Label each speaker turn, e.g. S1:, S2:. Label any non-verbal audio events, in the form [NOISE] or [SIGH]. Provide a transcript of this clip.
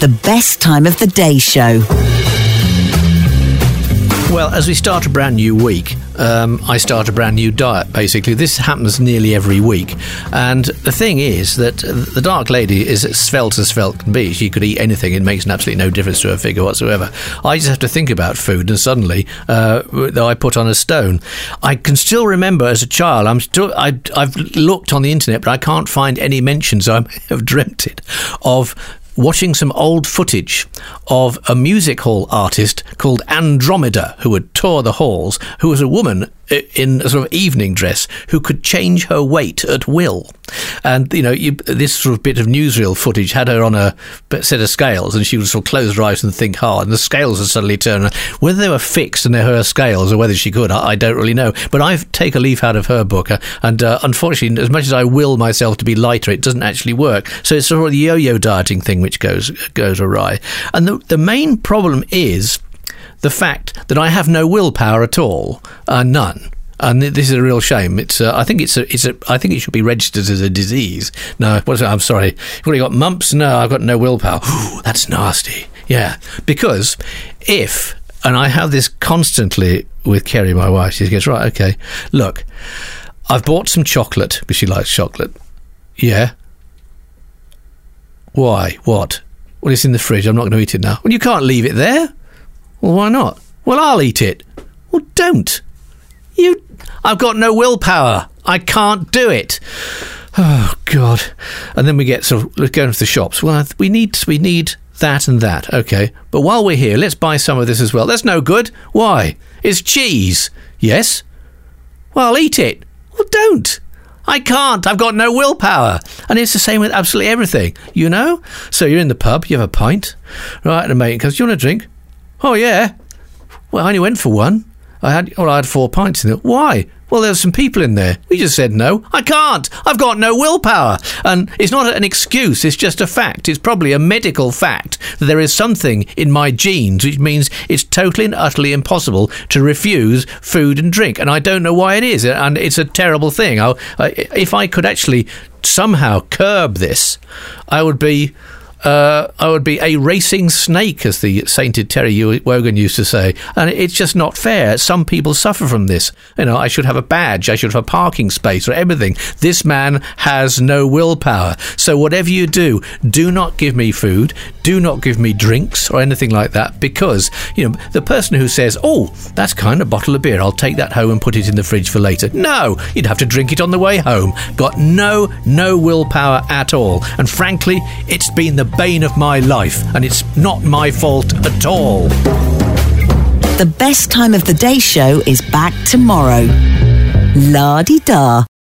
S1: The best time of the day show.
S2: Well, as we start a brand new week, um, I start a brand new diet, basically. This happens nearly every week. And the thing is that the Dark Lady is as svelte as svelte can be. She could eat anything, it makes absolutely no difference to her figure whatsoever. I just have to think about food, and suddenly, uh, I put on a stone. I can still remember as a child, I'm still, I, I've looked on the internet, but I can't find any mentions, I have [LAUGHS] dreamt it, of watching some old footage of a music hall artist called Andromeda, who would tour the halls, who was a woman in a sort of evening dress who could change her weight at will. And, you know, you, this sort of bit of newsreel footage had her on a set of scales and she would sort of close her eyes and think hard and the scales would suddenly turn. Whether they were fixed and they're her scales or whether she could, I, I don't really know. But I take a leaf out of her book uh, and uh, unfortunately, as much as I will myself to be lighter, it doesn't actually work. So it's sort of the yo-yo dieting thing which goes, goes awry. And the, the main problem is the fact that I have no willpower at all, uh, none. And this is a real shame. It's, uh, I think it's a, it's a, I think it should be registered as a disease. No, what's I'm sorry. You've already got mumps. No, I've got no willpower. Ooh, that's nasty. Yeah, because if, and I have this constantly with Kerry, my wife. She goes, right, okay, look, I've bought some chocolate because she likes chocolate. Yeah. Why? What? Well, it's in the fridge. I'm not going to eat it now. Well, you can't leave it there. Well, why not? Well, I'll eat it. Well, don't. You. I've got no willpower. I can't do it. Oh God! And then we get sort of let's go into the shops. Well, we need we need that and that. Okay, but while we're here, let's buy some of this as well. That's no good. Why? It's cheese. Yes. Well, eat it. Well, don't. I can't. I've got no willpower. And it's the same with absolutely everything, you know? So you're in the pub, you have a pint, right? And a mate goes, Do you want a drink? Oh, yeah. Well, I only went for one. I had, well, I had four pints in it. Why? Well, there were some people in there. We just said no. I can't. I've got no willpower. And it's not an excuse, it's just a fact. It's probably a medical fact that there is something in my genes which means it's totally and utterly impossible to refuse food and drink. And I don't know why it is. And it's a terrible thing. I, if I could actually somehow curb this, I would be uh, I would be a racing snake, as the sainted Terry Wogan used to say. And it's just not fair. Some people suffer from this. You know, I should have a badge, I should have a parking space or everything. This man has no willpower. So whatever you do, do not give me food, do not give me drinks or anything like that, because you know the person who says, "Oh, that's kind of bottle of beer. I'll take that home and put it in the fridge for later." No, you'd have to drink it on the way home. Got no no willpower at all. And frankly, it's been the bane of my life, and it's not my fault at all.
S1: The best time of the day show is back tomorrow. La di da.